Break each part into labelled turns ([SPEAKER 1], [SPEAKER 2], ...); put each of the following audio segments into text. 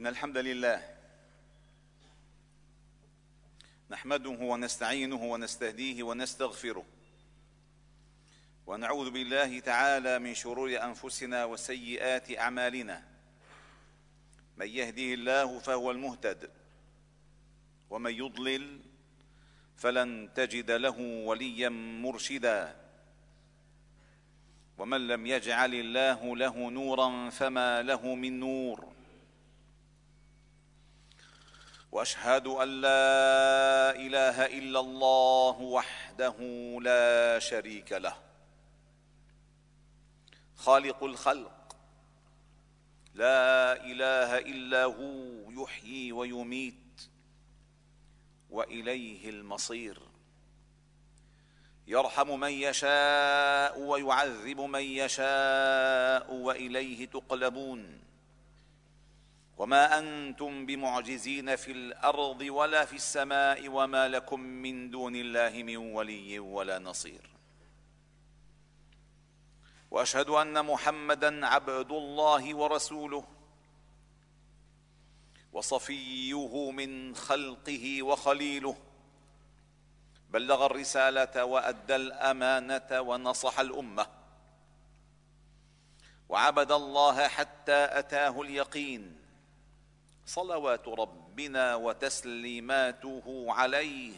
[SPEAKER 1] إن الحمد لله نحمده ونستعينه ونستهديه ونستغفره ونعوذ بالله تعالى من شرور أنفسنا وسيئات أعمالنا. من يهديه الله فهو المهتد ومن يضلل فلن تجد له وليا مرشدا. ومن لم يجعل الله له نورا فما له من نور. وأشهد أن لا إله إلا الله وحده لا شريك له. خالق الخلق. لا إله إلا هو يحيي ويميت وإليه المصير. يرحم من يشاء ويعذب من يشاء وإليه تقلبون. وما أنتم بمعجزين في الأرض ولا في السماء وما لكم من دون الله من ولي ولا نصير. واشهد ان محمدا عبد الله ورسوله وصفيه من خلقه وخليله. بلغ الرساله وادى الامانه ونصح الامه. وعبد الله حتى اتاه اليقين. صلوات ربنا وتسليماته عليه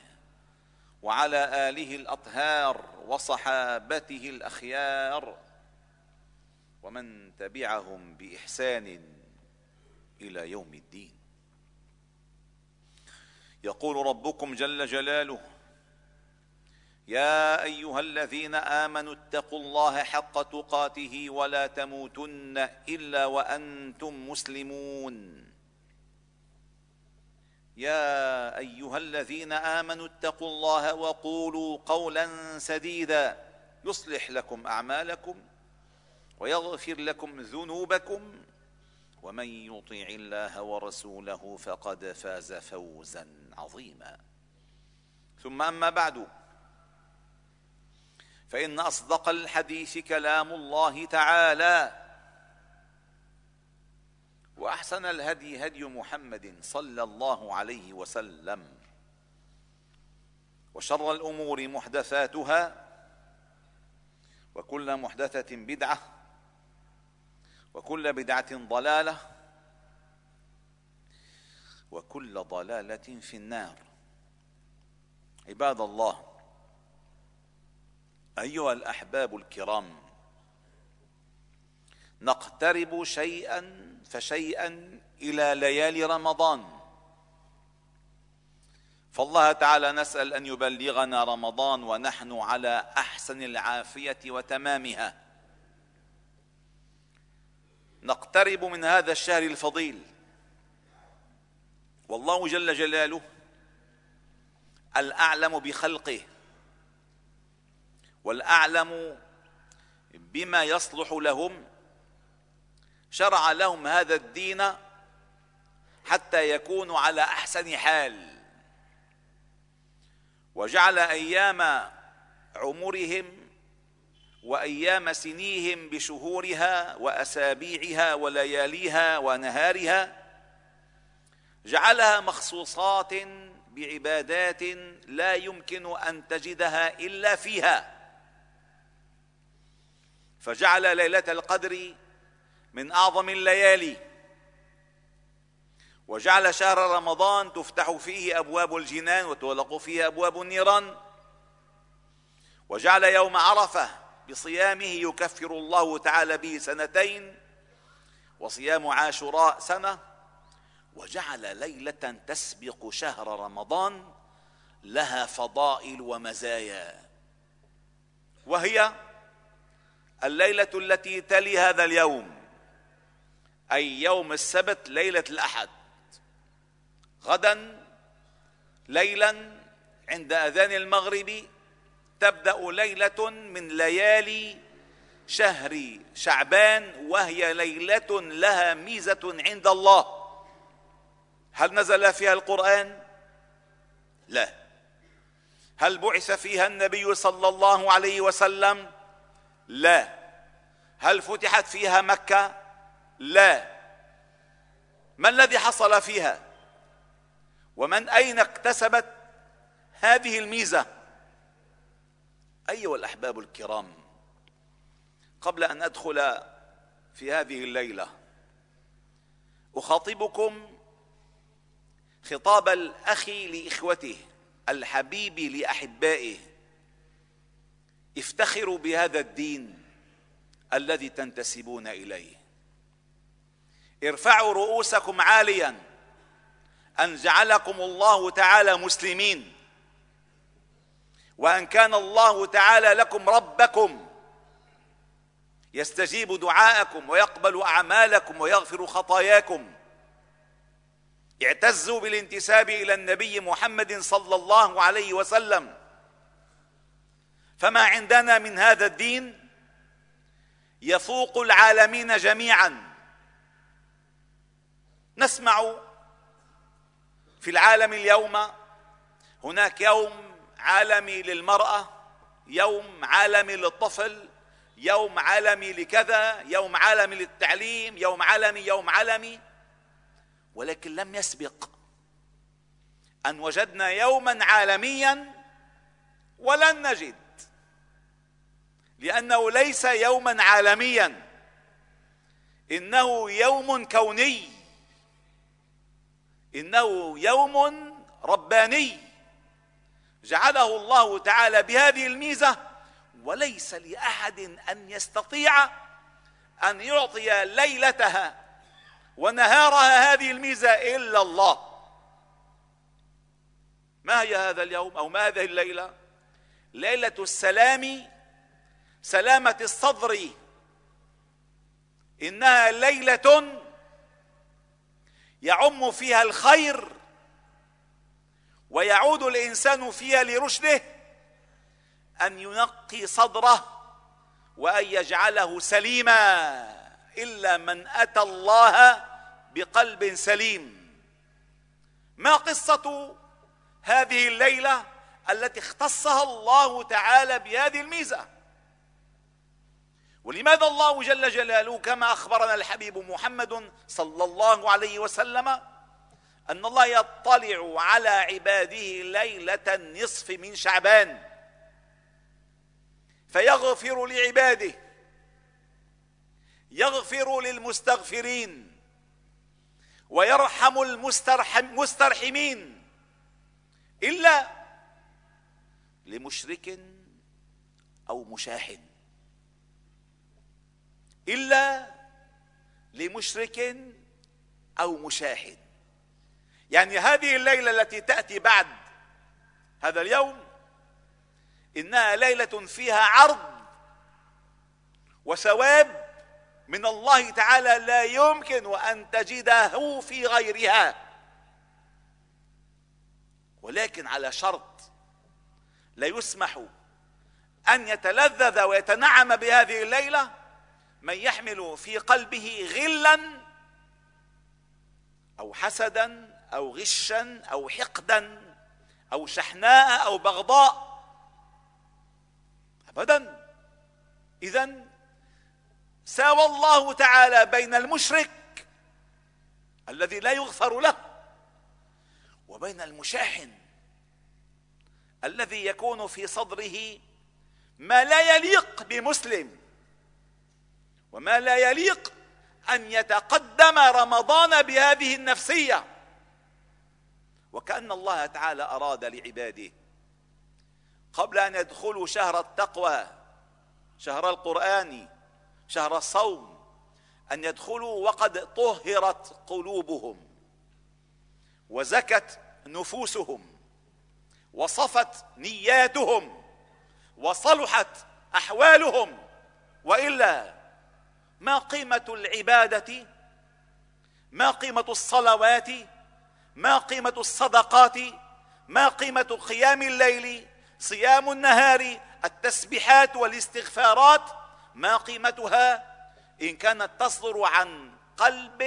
[SPEAKER 1] وعلى آله الأطهار وصحابته الأخيار ومن تبعهم بإحسان إلى يوم الدين. يقول ربكم جل جلاله يا أيها الذين آمنوا اتقوا الله حق تقاته ولا تموتن إلا وأنتم مسلمون. يا أيها الذين آمنوا اتقوا الله وقولوا قولا سديدا يصلح لكم أعمالكم ويغفر لكم ذنوبكم ومن يطيع الله ورسوله فقد فاز فوزا عظيما. ثم أما بعد فإن أصدق الحديث كلام الله تعالى واحسن الهدي هدي محمد صلى الله عليه وسلم. وشر الأمور محدثاتها وكل محدثة بدعة وكل بدعة ضلالة وكل ضلالة في النار. عباد الله أيها الأحباب الكرام نقترب شيئا فشيئا إلى ليالي رمضان. فالله تعالى نسأل أن يبلغنا رمضان ونحن على أحسن العافية وتمامها. نقترب من هذا الشهر الفضيل. والله جل جلاله الأعلم بخلقه والأعلم بما يصلح لهم شرع لهم هذا الدين حتى يكونوا على أحسن حال. وجعل أيام عمرهم وأيام سنيهم بشهورها وأسابيعها ولياليها ونهارها جعلها مخصوصات بعبادات لا يمكن أن تجدها إلا فيها. فجعل ليلة القدر من أعظم الليالي. وجعل شهر رمضان تفتح فيه أبواب الجنان وتغلق فيه أبواب النيران. وجعل يوم عرفة بصيامه يكفر الله تعالى به سنتين. وصيام عاشوراء سنة. وجعل ليلة تسبق شهر رمضان لها فضائل ومزايا. وهي الليلة التي تلي هذا اليوم. أي يوم السبت ليلة الأحد غدا ليلا عند أذان المغرب تبدأ ليلة من ليالي شهر شعبان وهي ليلة لها ميزة عند الله هل نزل فيها القرآن؟ لا هل بعث فيها النبي صلى الله عليه وسلم؟ لا هل فتحت فيها مكة؟ لا. ما الذي حصل فيها؟ ومن أين اكتسبت هذه الميزة؟ أيها الأحباب الكرام قبل أن أدخل في هذه الليلة أخاطبكم خطاب الأخ لإخوته الحبيب لأحبائه. افتخروا بهذا الدين الذي تنتسبون إليه. ارفعوا رؤوسكم عاليا أن جعلكم الله تعالى مسلمين. وأن كان الله تعالى لكم ربكم يستجيب دعاءكم ويقبل أعمالكم ويغفر خطاياكم. اعتزوا بالانتساب إلى النبي محمد صلى الله عليه وسلم. فما عندنا من هذا الدين يفوق العالمين جميعا. نسمع في العالم اليوم هناك يوم عالمي للمرأة يوم عالمي للطفل يوم عالمي لكذا يوم عالمي للتعليم يوم عالمي يوم عالمي ولكن لم يسبق أن وجدنا يوما عالميا ولن نجد لأنه ليس يوما عالميا إنه يوم كوني. إنه يوم رباني. جعله الله تعالى بهذه الميزة وليس لأحد أن يستطيع أن يعطي ليلتها ونهارها هذه الميزة إلا الله. ما هي هذا اليوم أو ما هذه الليلة؟ ليلة السلام سلامة الصدر. إنها ليلة يعم فيها الخير ويعود الإنسان فيها لرشده أن ينقي صدره وأن يجعله سليما إلا من أتى الله بقلب سليم. ما قصة هذه الليلة التي اختصها الله تعالى بهذه الميزة؟ ولماذا الله جل جلاله كما أخبرنا الحبيب محمد صلى الله عليه وسلم أن الله يطلع على عباده ليلة النصف من شعبان فيغفر لعباده يغفر للمستغفرين ويرحم المسترحمين إلا لمشرك أو مشاحن. إلا لمشرك أو مشاحن يعني هذه الليلة التي تأتي بعد هذا اليوم إنها ليلة فيها عرض وثواب من الله تعالى لا يمكن أن تجده في غيرها. ولكن على شرط لا يسمح أن يتلذذ ويتنعم بهذه الليلة من يحمل في قلبه غلا أو حسدا أو غشا أو حقدا أو شحناء أو بغضاء. ابدا. اذا ساوى الله تعالى بين المشرك الذي لا يغفر له وبين المشاحن الذي يكون في صدره ما لا يليق بمسلم. وما لا يليق أن يتقدم رمضان بهذه النفسية. وكأن الله تعالى أراد لعباده قبل أن يدخلوا شهر التقوى شهر القرآن شهر الصوم أن يدخلوا وقد طهرت قلوبهم وزكت نفوسهم وصفت نياتهم وصلحت أحوالهم وإلا ما قيمة العبادة؟ ما قيمة الصلوات؟ ما قيمة الصدقات؟ ما قيمة قيام الليل؟ صيام النهار؟ التسبيحات والاستغفارات؟ ما قيمتها؟ إن كانت تصدر عن قلب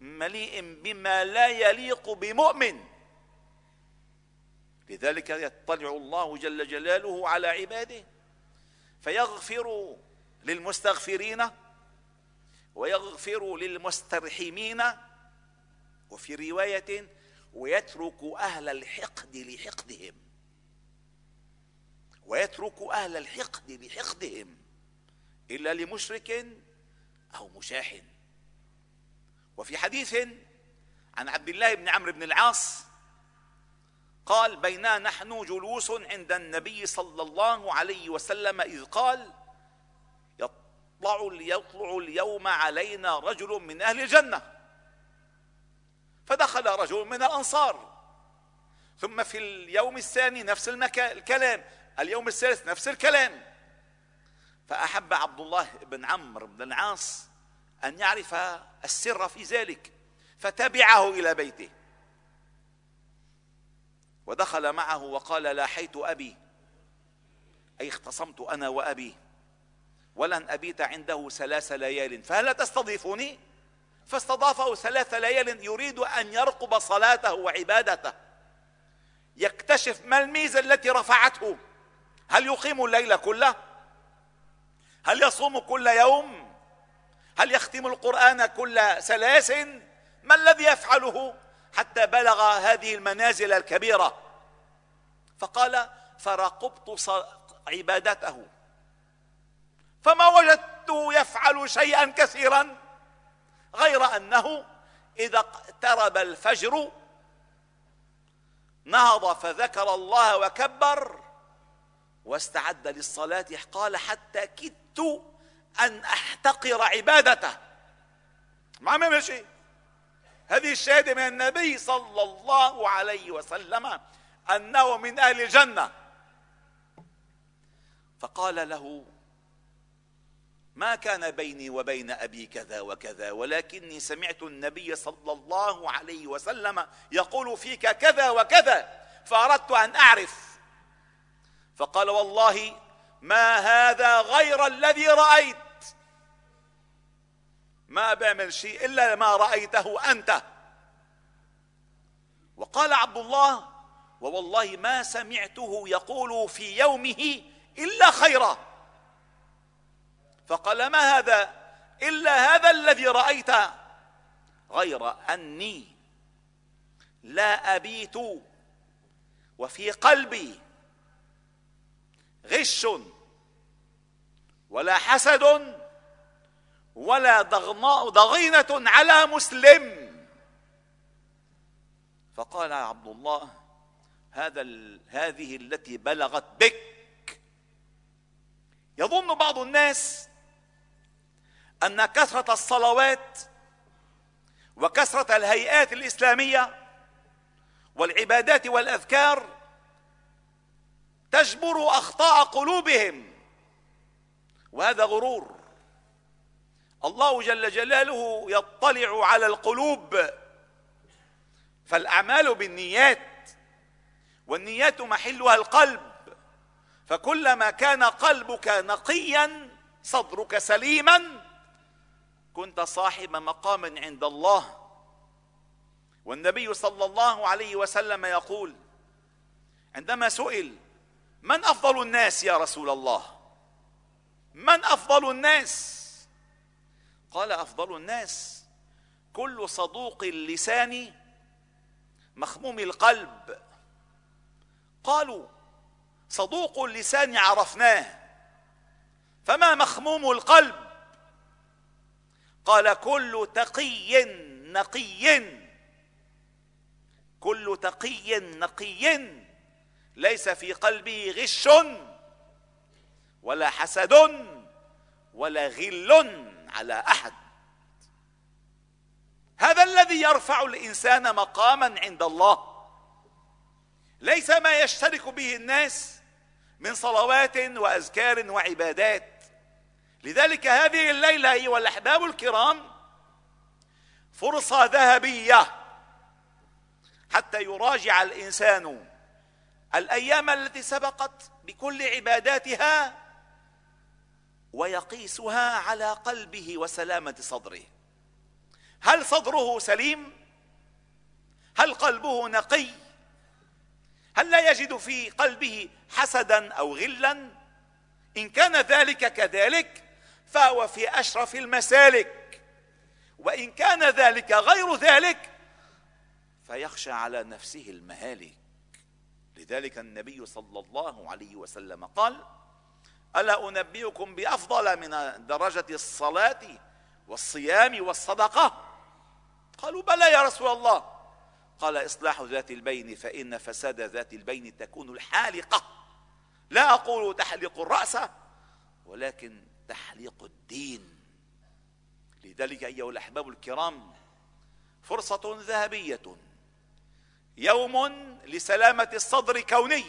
[SPEAKER 1] مليء بما لا يليق بمؤمن. لذلك يطلع الله جل جلاله على عباده فيغفر للمستغفرين ويغفر للمسترحمين. وفي رواية ويترك أهل الحقد لحقدهم. ويترك أهل الحقد لحقدهم إلا لمشرك أو مشاح. وفي حديث عن عبد الله بن عمرو بن العاص قال بينا نحن جلوس عند النبي صلى الله عليه وسلم إذ قال يطلع يطلع اليوم علينا رجل من أهل الجنة. فدخل رجل من الأنصار. ثم في اليوم الثاني نفس الكلام. اليوم الثالث نفس الكلام. فأحب عبد الله بن عمرو بن العاص أن يعرف السر في ذلك. فتبعه إلى بيته. ودخل معه وقال لاحيت أبي. أي اختصمت أنا وأبي. ولن أبيت عنده ثلاث ليال. فهل تستضيفني؟ فاستضافه ثلاث ليال يريد أن يرقب صلاته وعبادته. يكتشف ما الميزة التي رفعته. هل يقيم الليل كله؟ هل يصوم كل يوم؟ هل يختم القرآن كل ثلاث؟ ما الذي يفعله حتى بلغ هذه المنازل الكبيرة؟ فقال فرقبت عبادته. فما وجدته يفعل شيئا كثيرا غير أنه إذا اقترب الفجر نهض فذكر الله وكبر واستعد للصلاة قال حتى كدت أن أحتقر عبادته. ما عمل شيء هذه الشهادة من النبي صلى الله عليه وسلم أنه من أهل الجنة. فقال له ما كان بيني وبين أبي كذا وكذا ولكني سمعت النبي صلى الله عليه وسلم يقول فيك كذا وكذا فأردت أن أعرف. فقال والله ما هذا غير الذي رأيت. ما بعمل شيء إلا ما رأيته أنت. وقال عبد الله ووالله ما سمعته يقول في يومه إلا خيرا. فقال ما هذا؟ إلا هذا الذي رأيت. غير أني لا أبيت وفي قلبي غش ولا حسد ولا ضغناء ضغينة على مسلم. فقال عبد الله هذا هذه التي بلغت بك. يظن بعض الناس أن كثرة الصلوات وكثرة الهيئات الإسلامية والعبادات والأذكار تجبر أخطاء قلوبهم وهذا غرور. الله جل جلاله يطلع على القلوب فالأعمال بالنيات والنيات محلها القلب فكلما كان قلبك نقيا صدرك سليما كنت صاحب مقام عند الله. والنبي صلى الله عليه وسلم يقول عندما سئل من أفضل الناس يا رسول الله؟ من أفضل الناس؟ قال أفضل الناس كل صدوق اللسان مخموم القلب. قالوا صدوق اللسان عرفناه فما مخموم القلب؟ قال كل تقي نقي. كل تقي نقي. ليس في قلبه غش ولا حسد ولا غل على أحد. هذا الذي يرفع الإنسان مقاما عند الله. ليس ما يشترك به الناس من صلوات وأذكار وعبادات. لذلك هذه الليلة أيها الأحباب الكرام فرصة ذهبية حتى يراجع الإنسان الأيام التي سبقت بكل عباداتها ويقيسها على قلبه وسلامة صدره. هل صدره سليم؟ هل قلبه نقي؟ هل لا يجد في قلبه حسدا أو غلا؟ إن كان ذلك كذلك فهو في أشرف المسالك. وإن كان ذلك غير ذلك فيخشى على نفسه المهالك. لذلك النبي صلى الله عليه وسلم قال ألا أنبئكم بأفضل من درجة الصلاة والصيام والصدقة؟ قالوا بلى يا رسول الله. قال إصلاح ذات البين فإن فساد ذات البين تكون الحالقة. لا أقول تحليق الرأس ولكن تحليق الدين. لذلك أيها الأحباب الكرام فرصة ذهبية يوم لسلامة الصدر كوني.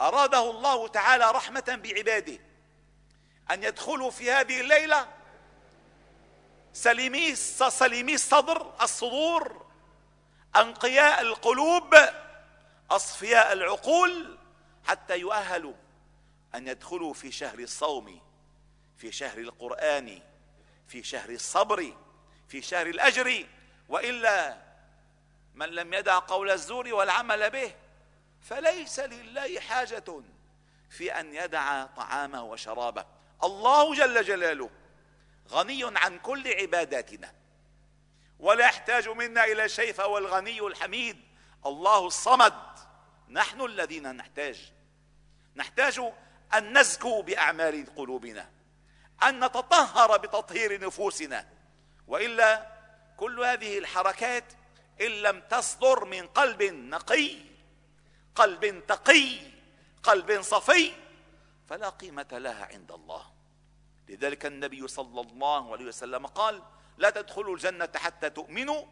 [SPEAKER 1] أراده الله تعالى رحمة بعباده. أن يدخلوا في هذه الليلة سليمي سليمي الصدر الصدور أنقياء القلوب أصفياء العقول حتى يؤهلوا أن يدخلوا في شهر الصوم. في شهر القرآن في شهر الصبر في شهر الأجر وإلا من لم يدع قول الزور والعمل به فليس لله حاجة في أن يدع طعامه وشرابه. الله جل جلاله غني عن كل عباداتنا ولا يحتاج منا إلى شيء فهو الغني الحميد. الله الصمد. نحن الذين نحتاج. نحتاج أن نزكو بأعمال قلوبنا. أن نتطهر بتطهير نفوسنا. وإلا كل هذه الحركات إن لم تصدر من قلب نقي قلب تقي قلب صفي فلا قيمة لها عند الله. لذلك النبي صلى الله عليه وسلم قال لا تدخلوا الجنة حتى تؤمنوا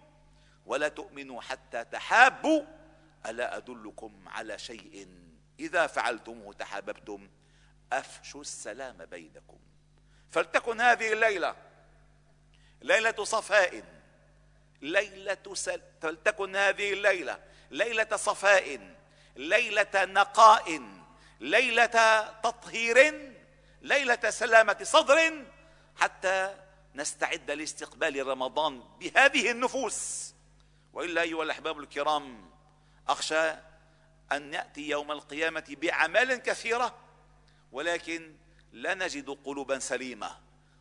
[SPEAKER 1] ولا تؤمنوا حتى تحابوا. ألا أدلكم على شيء إذا فعلتموه تحاببتم؟ أفشوا السلام بينكم. فلتكن هذه الليلة ليلة صفاء. ليلة سل... فلتكن هذه الليلة ليلة صفاء ليلة نقاء ليلة تطهير ليلة سلامة صدر حتى نستعد لاستقبال رمضان بهذه النفوس. وإلا أيها الأحباب الكرام أخشى أن يأتي يوم القيامة باعمال كثيرة ولكن لا نجد قلوبا سليمة.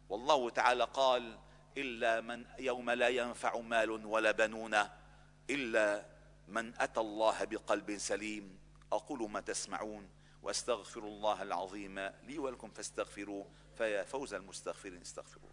[SPEAKER 1] والله تعالى قال إلا من يوم لا ينفع مال ولا بنون إلا من أتى الله بقلب سليم. أقول ما تسمعون وأستغفر الله العظيم لي ولكم فاستغفروه فيا فوز المستغفرين. استغفروه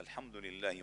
[SPEAKER 1] الحمد لله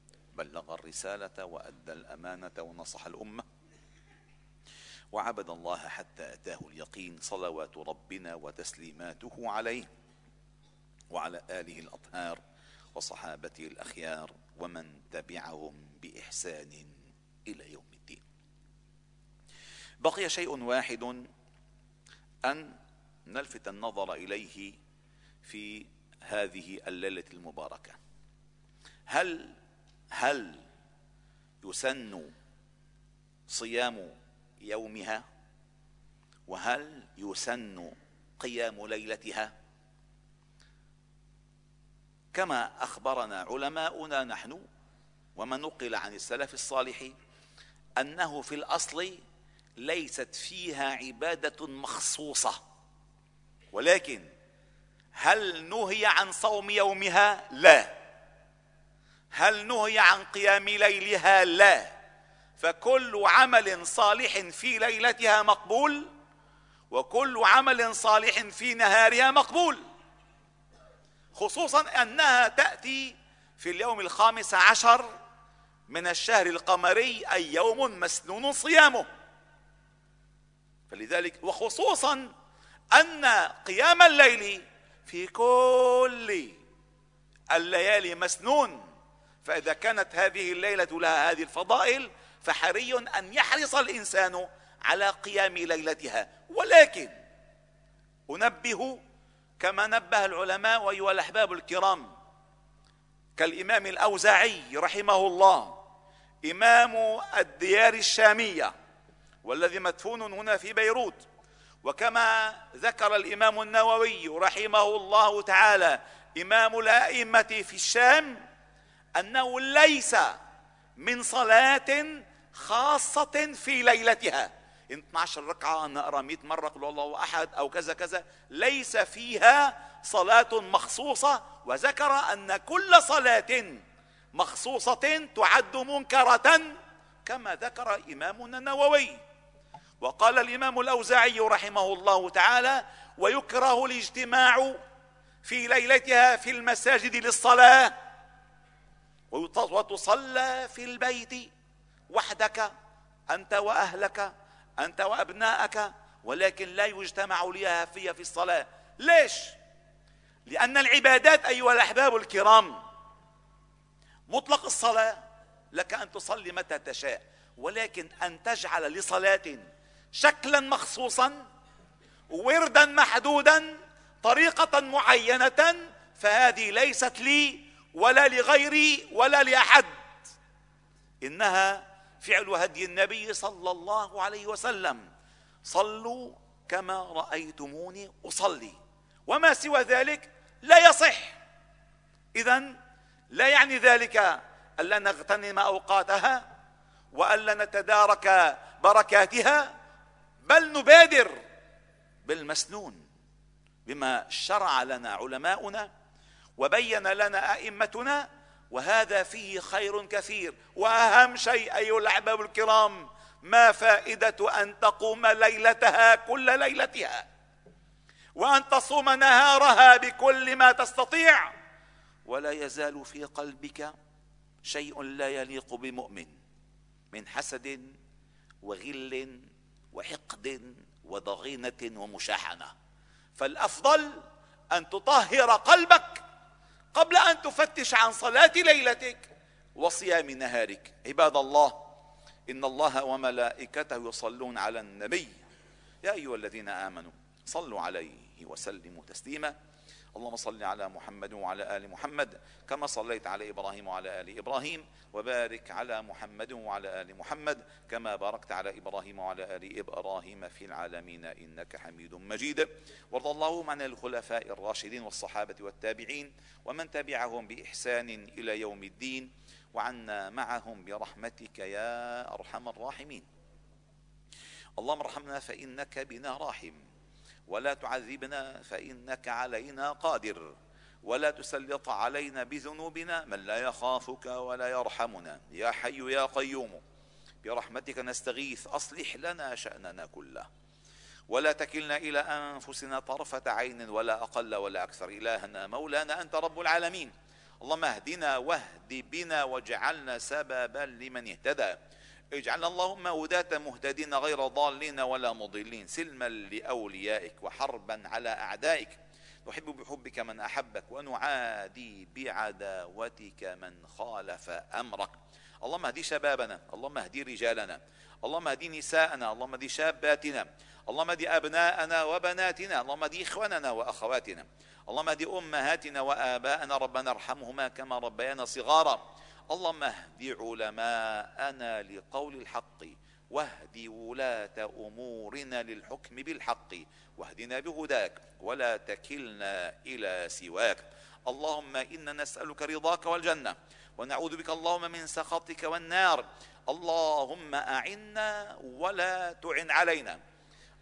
[SPEAKER 1] بلغ الرسالة وأدى الأمانة ونصح الأمة. وعبد الله حتى أتاه اليقين صلوات ربنا وتسليماته عليه. وعلى آله الأطهار وصحابته الأخيار ومن تبعهم بإحسان إلى يوم الدين. بقي شيء واحد أن نلفت النظر إليه في هذه الليلة المباركة. هل هل يسن صيام يومها؟ وهل يسن قيام ليلتها؟ كما أخبرنا علماؤنا نحن وما نقل عن السلف الصالح أنه في الأصل ليست فيها عبادة مخصوصة ولكن هل نهي عن صوم يومها؟ لا. هل نهي عن قيام ليلها؟ لا. فكل عمل صالح في ليلتها مقبول وكل عمل صالح في نهارها مقبول خصوصا أنها تأتي في اليوم الخامس عشر من الشهر القمري أي يوم مسنون صيامه. فلذلك وخصوصا أن قيام الليل في كل الليالي مسنون. فإذا كانت هذه الليلة لها هذه الفضائل فحري أن يحرص الإنسان على قيام ليلتها. ولكن أنبه كما نبه العلماء وأيها الأحباب الكرام كالإمام الأوزاعي رحمه الله إمام الديار الشامية والذي مدفون هنا في بيروت. وكما ذكر الإمام النووي رحمه الله تعالى إمام الأئمة في الشام أنه ليس من صلاة خاصة في ليلتها. 12 ركعة نقرأ 100 مرة قل الله أحد أو كذا كذا. ليس فيها صلاة مخصوصة. وذكر أن كل صلاة مخصوصة تعد منكرة كما ذكر إمامنا النووي. وقال الإمام الأوزاعي رحمه الله تعالى ويكره الاجتماع في ليلتها في المساجد للصلاة وتصلى في البيت وحدك أنت وأهلك أنت وأبنائك ولكن لا يجتمع لها في في الصلاة ليش؟ لأن العبادات أيها الأحباب الكرام مطلق الصلاة لك أن تصلي متى تشاء ولكن أن تجعل لصلاة شكلا مخصوصا وردا محدودا طريقة معينة فهذه ليست لي ولا لغيري ولا لأحد. إنها فعل هدي النبي صلى الله عليه وسلم. صلوا كما رأيتموني أصلي. وما سوى ذلك لا يصح. إذا لا يعني ذلك ألا نغتنم أوقاتها وألا نتدارك بركاتها بل نبادر بالمسنون بما شرع لنا علماؤنا وبين لنا أئمتنا وهذا فيه خير كثير. وأهم شيء أيها الأحباب الكرام ما فائدة أن تقوم ليلتها كل ليلتها. وأن تصوم نهارها بكل ما تستطيع. ولا يزال في قلبك شيء لا يليق بمؤمن من حسد وغل وحقد وضغينة ومشاحنة. فالأفضل أن تطهر قلبك قبل أن تفتش عن صلاة ليلتك وصيام نهارك. عباد الله إن الله وملائكته يصلون على النبي. يا أيها الذين آمنوا صلوا عليه وسلموا تسليما. اللهم صل على محمد وعلى آل محمد كما صليت على إبراهيم وعلى آل إبراهيم وبارك على محمد وعلى آل محمد كما باركت على إبراهيم وعلى آل إبراهيم في العالمين إنك حميد مجيد. وارض اللهم عن الخلفاء الراشدين والصحابة والتابعين ومن تبعهم بإحسان إلى يوم الدين وعنا معهم برحمتك يا أرحم الراحمين. اللهم ارحمنا فإنك بنا راحم. ولا تعذبنا فإنك علينا قادر. ولا تسلط علينا بذنوبنا من لا يخافك ولا يرحمنا. يا حي يا قيوم برحمتك نستغيث أصلح لنا شأننا كله. ولا تكلنا إلى أنفسنا طرفة عين ولا أقل ولا أكثر. إلهنا مولانا أنت رب العالمين. اللهم اهدنا واهد بنا واجعلنا سببا لمن اهتدى. اجعلنا اللهم هداة مهتدين غير ضالين ولا مضلين. سلما لأوليائك وحربا على أعدائك. نحب بحبك من أحبك ونعادي بعداوتك من خالف أمرك. اللهم اهدي شبابنا اللهم اهدي رجالنا اللهم اهدي نساءنا اللهم اهدي شاباتنا اللهم اهدي أبناءنا وبناتنا اللهم اهدي إخواننا وأخواتنا اللهم اهدي أمهاتنا وآباءنا. ربنا ارحمهما كما ربيانا صغارا. اللهم اهد علماءنا لقول الحق واهد ولاة أمورنا للحكم بالحق. واهدنا بهداك ولا تكلنا إلى سواك. اللهم إنا نسألك رضاك والجنة ونعوذ بك اللهم من سخطك والنار. اللهم أعنا ولا تعن علينا.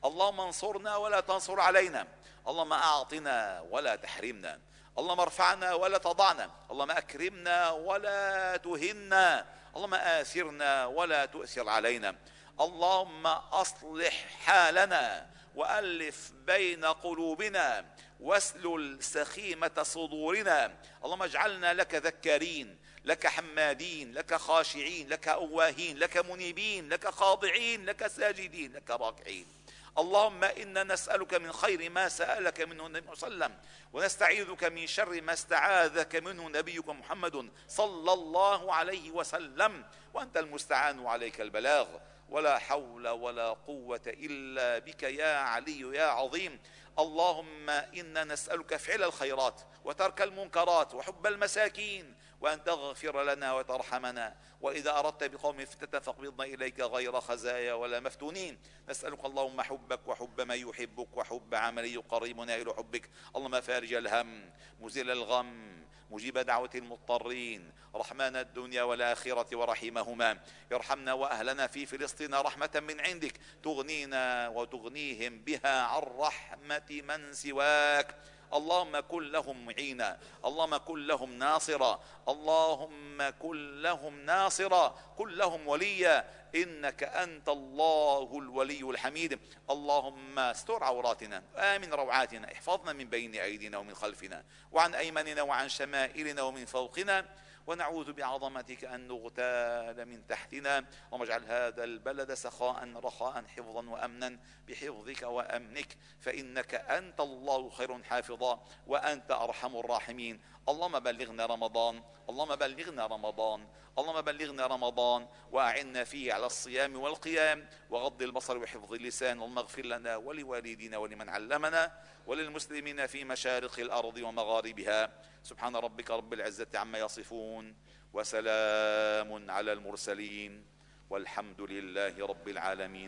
[SPEAKER 1] اللهم انصرنا ولا تنصر علينا. اللهم أعطنا ولا تحرمنا. اللهم ارفعنا ولا تضعنا. اللهم أكرمنا ولا تهنا. اللهم آثرنا ولا تؤثر علينا. اللهم أصلح حالنا وألف بين قلوبنا واسلل سخيمة صدورنا. اللهم اجعلنا لك ذكارين لك حمادين لك خاشعين لك أواهين لك منيبين لك خاضعين لك ساجدين لك راكعين. اللهم إنا نسألك من خير ما سألك منه النبي صلى الله عليه وسلم ونستعيذك من شر ما استعاذك منه نبيك محمد صلى الله عليه وسلم وأنت المستعان وعليك البلاغ. ولا حول ولا قوة إلا بك يا علي يا عظيم. اللهم إنا نسألك فعل الخيرات وترك المنكرات وحب المساكين وأن تغفر لنا وترحمنا. وإذا أردت بقوم فتنة فاقبضنا إليك غير خزايا ولا مفتونين. نسألك اللهم حبك وحب من يحبك وحب عمل يقربنا إلى حبك. اللهم فارج الهم مزيل الغم مجيب دعوة المضطرين. رحمن الدنيا والآخرة ورحمهما. ارحمنا وأهلنا في فلسطين رحمة من عندك. تغنينا وتغنيهم بها عن رحمة من سواك. اللهم كن لهم معينا. اللهم كن لهم ناصرا. اللهم كن لهم ناصرا. كن لهم وليا. إنك أنت الله الولي الحميد. اللهم استر عوراتنا. آمن روعاتنا. احفظنا من بين أيدينا ومن خلفنا. وعن أيماننا وعن شمائلنا ومن فوقنا. ونعوذ بعظمتك أن نغتال من تحتنا اللهم اجعل هذا البلد سخاء رخاء حفظا وأمنا بحفظك وأمنك فإنك أنت الله خير حافظا وأنت أرحم الراحمين. اللهم بلغنا رمضان اللهم بلغنا رمضان اللهم بلغنا رمضان وأعنا فيه على الصيام والقيام وغض البصر وحفظ اللسان اللهم اغفر لنا ولوالدينا ولمن علمنا وللمسلمين في مشارق الأرض ومغاربها. سبحان ربك رب العزة عما يصفون وسلام على المرسلين والحمد لله رب العالمين.